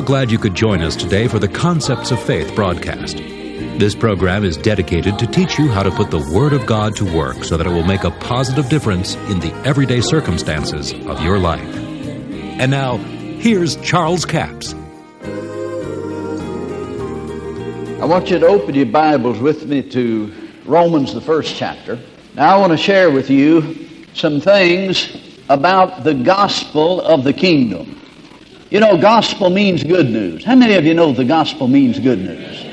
are glad you could join us today for the Concepts of Faith broadcast. This program is dedicated to teach you how to put the Word of God to work so that it will make a positive difference in the everyday circumstances of your life. And now, here's Charles Capps. I want you to open your Bibles with me to Romans, the first chapter. Now, I want to share with you some things about the gospel of the kingdom. You know, gospel means good news. How many of you know the gospel means good news?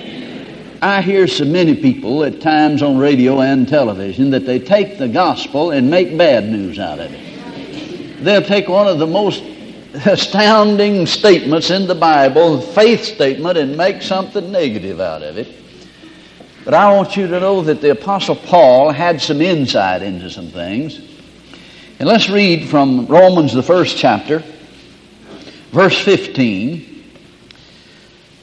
I hear so many people at times on radio and television that they take the gospel and make bad news out of it. They'll take one of the most astounding statements in the Bible, faith statement, and make something negative out of it. But I want you to know that the Apostle Paul had some insight into some things. And let's read from Romans, the first chapter, verse 15.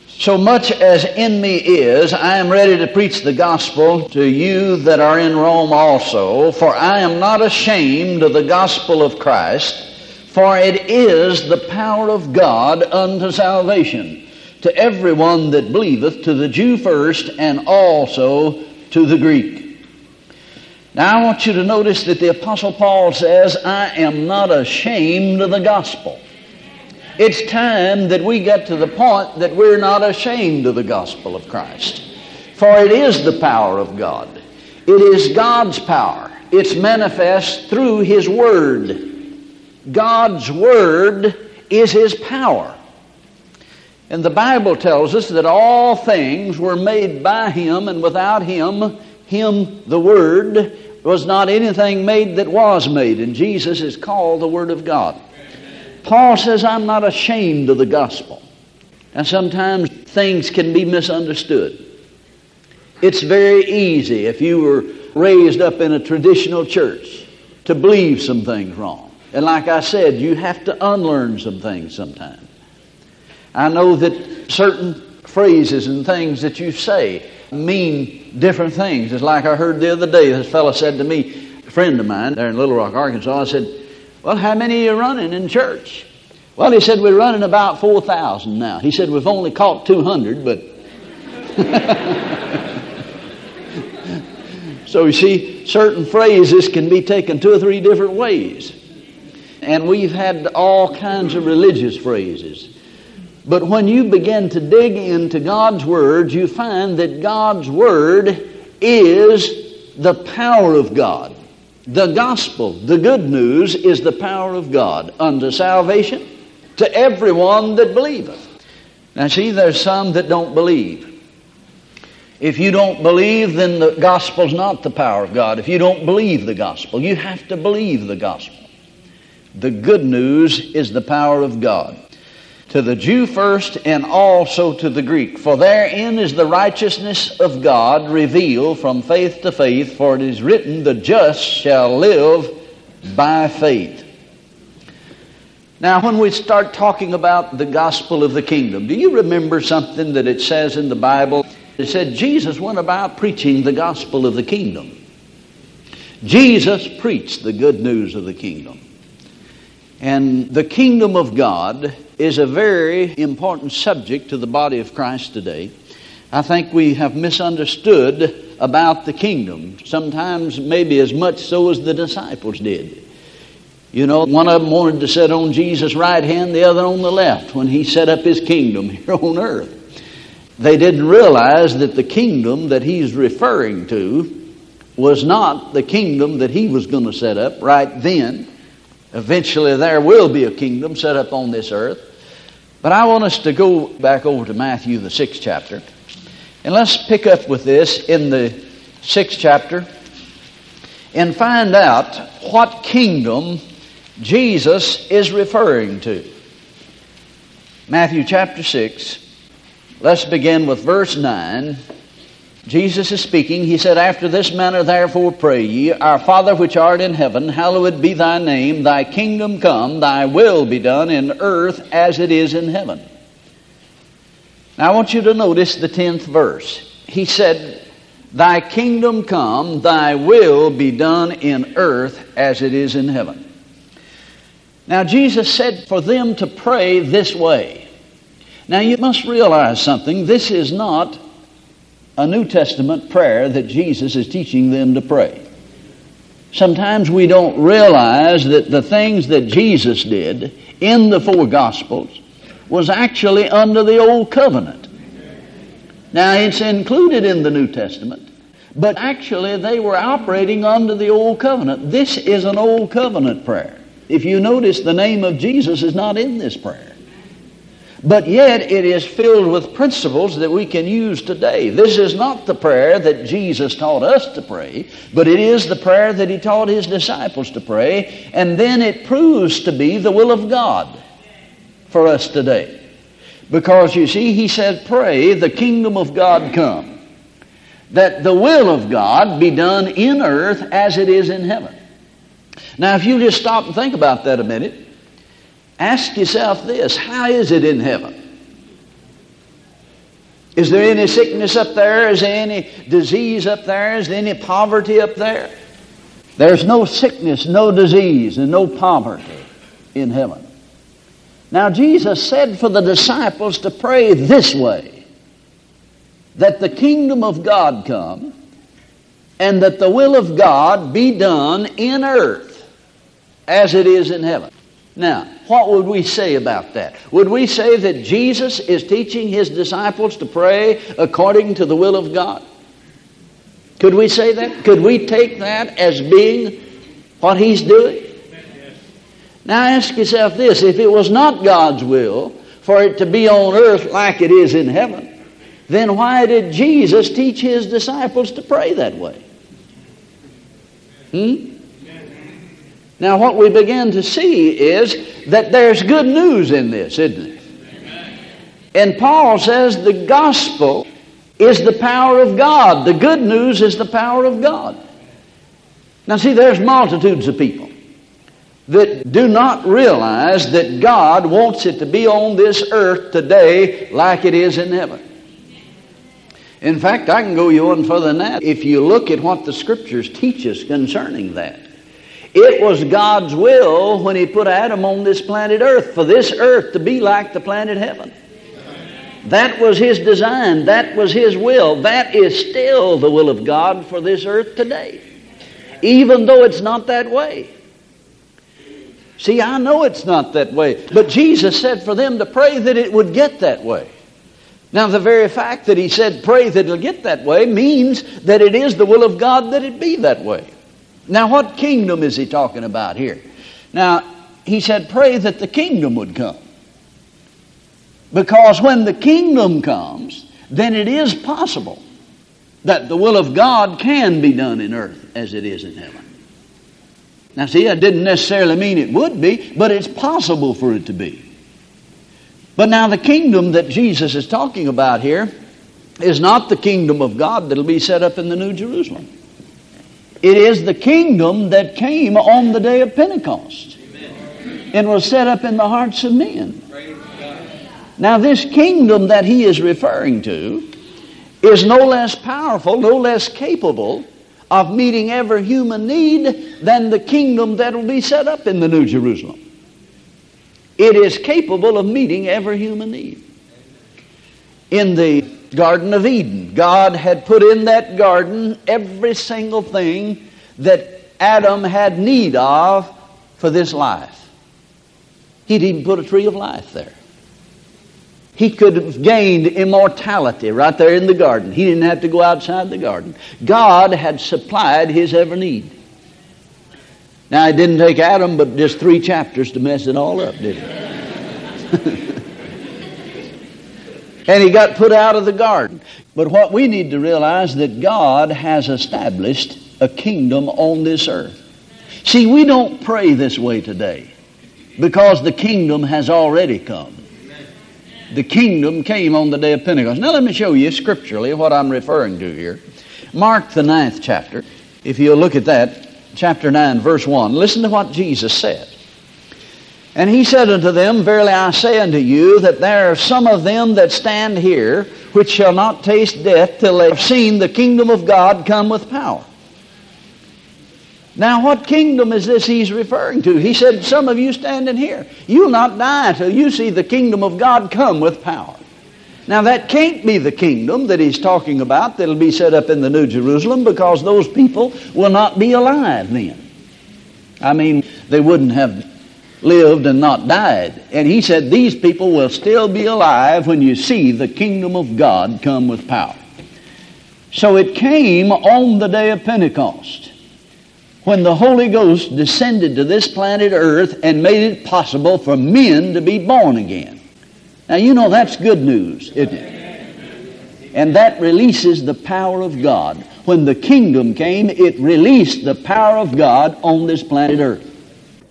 So much as in me is, I am ready to preach the gospel to you that are in Rome also, for I am not ashamed of the gospel of Christ. For it is the power of God unto salvation to everyone that believeth, to the Jew first, and also to the Greek. Now I want you to notice that the Apostle Paul says, I am not ashamed of the gospel. It's time that we get to the point that we're not ashamed of the gospel of Christ. For it is the power of God. It is God's power. It's manifest through His Word. God's Word is His power. And the Bible tells us that all things were made by Him, and without Him, Him, the Word, was not anything made that was made. And Jesus is called the Word of God. Paul says, I'm not ashamed of the gospel. And sometimes things can be misunderstood. It's very easy if you were raised up in a traditional church to believe some things wrong. And like I said, you have to unlearn some things sometimes. I know that certain phrases and things that you say mean different things. It's like I heard the other day, this fellow said to me, a friend of mine there in Little Rock, Arkansas, I said, Well, how many are you running in church? Well, he said, We're running about 4,000 now. He said, We've only caught 200, but. so you see, certain phrases can be taken two or three different ways and we've had all kinds of religious phrases. But when you begin to dig into God's Word, you find that God's Word is the power of God. The gospel, the good news, is the power of God unto salvation to everyone that believeth. Now, see, there's some that don't believe. If you don't believe, then the gospel's not the power of God. If you don't believe the gospel, you have to believe the gospel. The good news is the power of God. To the Jew first and also to the Greek. For therein is the righteousness of God revealed from faith to faith, for it is written, The just shall live by faith. Now, when we start talking about the gospel of the kingdom, do you remember something that it says in the Bible? It said Jesus went about preaching the gospel of the kingdom. Jesus preached the good news of the kingdom. And the kingdom of God is a very important subject to the body of Christ today. I think we have misunderstood about the kingdom, sometimes maybe as much so as the disciples did. You know, one of them wanted to sit on Jesus' right hand, the other on the left, when he set up his kingdom here on earth. They didn't realize that the kingdom that he's referring to was not the kingdom that he was going to set up right then. Eventually, there will be a kingdom set up on this earth. But I want us to go back over to Matthew, the sixth chapter. And let's pick up with this in the sixth chapter and find out what kingdom Jesus is referring to. Matthew chapter 6. Let's begin with verse 9 Jesus is speaking. He said, After this manner therefore pray ye, Our Father which art in heaven, hallowed be thy name, thy kingdom come, thy will be done in earth as it is in heaven. Now I want you to notice the tenth verse. He said, Thy kingdom come, thy will be done in earth as it is in heaven. Now Jesus said for them to pray this way. Now you must realize something. This is not a New Testament prayer that Jesus is teaching them to pray. Sometimes we don't realize that the things that Jesus did in the four Gospels was actually under the Old Covenant. Now, it's included in the New Testament, but actually they were operating under the Old Covenant. This is an Old Covenant prayer. If you notice, the name of Jesus is not in this prayer. But yet it is filled with principles that we can use today. This is not the prayer that Jesus taught us to pray, but it is the prayer that he taught his disciples to pray, and then it proves to be the will of God for us today. Because you see, he said, Pray the kingdom of God come, that the will of God be done in earth as it is in heaven. Now, if you just stop and think about that a minute, Ask yourself this how is it in heaven? Is there any sickness up there? Is there any disease up there? Is there any poverty up there? There's no sickness, no disease, and no poverty in heaven. Now, Jesus said for the disciples to pray this way that the kingdom of God come and that the will of God be done in earth as it is in heaven. Now, what would we say about that? Would we say that Jesus is teaching his disciples to pray according to the will of God? Could we say that? Could we take that as being what he's doing? Now ask yourself this if it was not God's will for it to be on earth like it is in heaven, then why did Jesus teach his disciples to pray that way? Hmm? Now, what we begin to see is that there's good news in this, isn't it? And Paul says the gospel is the power of God. The good news is the power of God. Now, see, there's multitudes of people that do not realize that God wants it to be on this earth today like it is in heaven. In fact, I can go you one further than that. If you look at what the scriptures teach us concerning that, it was God's will when He put Adam on this planet Earth for this earth to be like the planet heaven. That was His design. That was His will. That is still the will of God for this earth today, even though it's not that way. See, I know it's not that way, but Jesus said for them to pray that it would get that way. Now, the very fact that He said pray that it'll get that way means that it is the will of God that it be that way. Now, what kingdom is he talking about here? Now, he said, pray that the kingdom would come. Because when the kingdom comes, then it is possible that the will of God can be done in earth as it is in heaven. Now, see, that didn't necessarily mean it would be, but it's possible for it to be. But now, the kingdom that Jesus is talking about here is not the kingdom of God that'll be set up in the New Jerusalem. It is the kingdom that came on the day of Pentecost Amen. and was set up in the hearts of men. Now, this kingdom that he is referring to is no less powerful, no less capable of meeting every human need than the kingdom that will be set up in the New Jerusalem. It is capable of meeting every human need. In the Garden of Eden. God had put in that garden every single thing that Adam had need of for this life. He'd even put a tree of life there. He could have gained immortality right there in the garden. He didn't have to go outside the garden. God had supplied his every need. Now, it didn't take Adam but just three chapters to mess it all up, did it? and he got put out of the garden. But what we need to realize that God has established a kingdom on this earth. See, we don't pray this way today because the kingdom has already come. The kingdom came on the day of Pentecost. Now let me show you scripturally what I'm referring to here. Mark the ninth chapter. If you'll look at that, chapter 9, verse 1. Listen to what Jesus said. And he said unto them, Verily I say unto you, that there are some of them that stand here, which shall not taste death till they have seen the kingdom of God come with power. Now, what kingdom is this he's referring to? He said, Some of you standing here, you'll not die till you see the kingdom of God come with power. Now, that can't be the kingdom that he's talking about that'll be set up in the New Jerusalem because those people will not be alive then. I mean, they wouldn't have lived and not died. And he said, These people will still be alive when you see the kingdom of God come with power. So it came on the day of Pentecost when the Holy Ghost descended to this planet Earth and made it possible for men to be born again. Now, you know that's good news, isn't it? And that releases the power of God. When the kingdom came, it released the power of God on this planet Earth.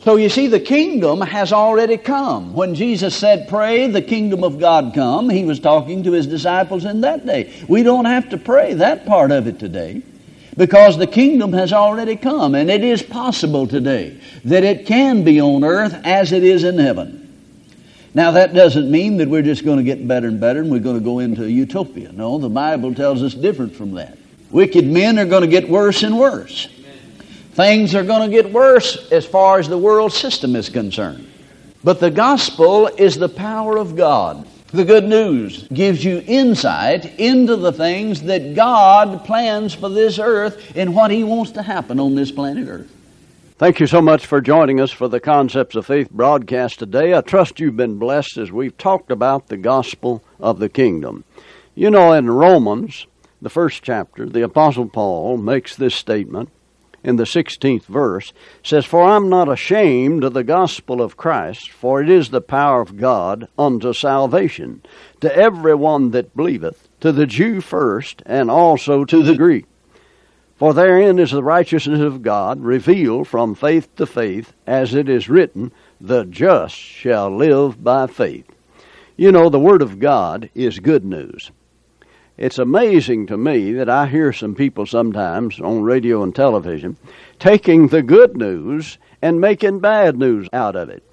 So you see, the kingdom has already come. When Jesus said, Pray, the kingdom of God come, he was talking to his disciples in that day. We don't have to pray that part of it today because the kingdom has already come, and it is possible today that it can be on earth as it is in heaven. Now, that doesn't mean that we're just going to get better and better and we're going to go into utopia. No, the Bible tells us different from that. Wicked men are going to get worse and worse. Things are going to get worse as far as the world system is concerned. But the gospel is the power of God. The good news gives you insight into the things that God plans for this earth and what He wants to happen on this planet Earth. Thank you so much for joining us for the Concepts of Faith broadcast today. I trust you've been blessed as we've talked about the gospel of the kingdom. You know, in Romans, the first chapter, the Apostle Paul makes this statement in the 16th verse says, For I'm not ashamed of the gospel of Christ, for it is the power of God unto salvation, to every one that believeth, to the Jew first, and also to the Greek. For therein is the righteousness of God revealed from faith to faith, as it is written, The just shall live by faith. You know, the Word of God is good news. It's amazing to me that I hear some people sometimes on radio and television taking the good news and making bad news out of it.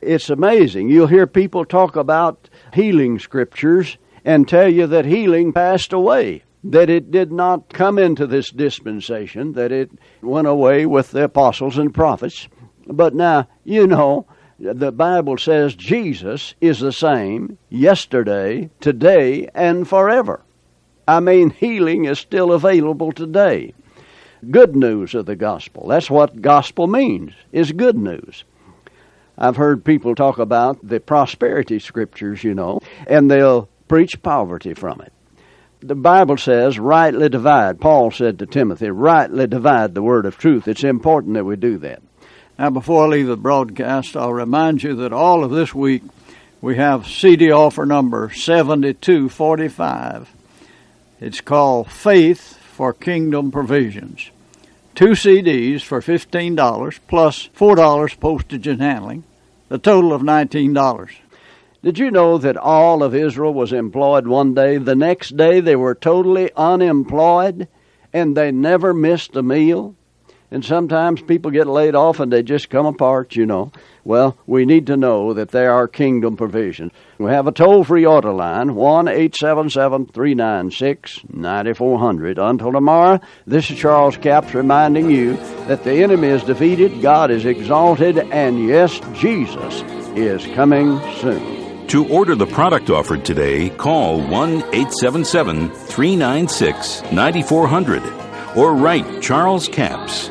It's amazing. You'll hear people talk about healing scriptures and tell you that healing passed away, that it did not come into this dispensation, that it went away with the apostles and prophets. But now, you know, the Bible says Jesus is the same yesterday, today, and forever. I mean, healing is still available today. Good news of the gospel. That's what gospel means, is good news. I've heard people talk about the prosperity scriptures, you know, and they'll preach poverty from it. The Bible says, rightly divide. Paul said to Timothy, rightly divide the word of truth. It's important that we do that. Now, before I leave the broadcast, I'll remind you that all of this week we have CD offer number 7245. It's called Faith for Kingdom Provisions. Two CDs for $15 plus $4 postage and handling, a total of $19. Did you know that all of Israel was employed one day? The next day they were totally unemployed and they never missed a meal? And sometimes people get laid off and they just come apart, you know. Well, we need to know that there are kingdom provisions. We have a toll free order line, 1 877 396 9400. Until tomorrow, this is Charles Capps reminding you that the enemy is defeated, God is exalted, and yes, Jesus is coming soon. To order the product offered today, call 1 877 396 9400 or write Charles Capps.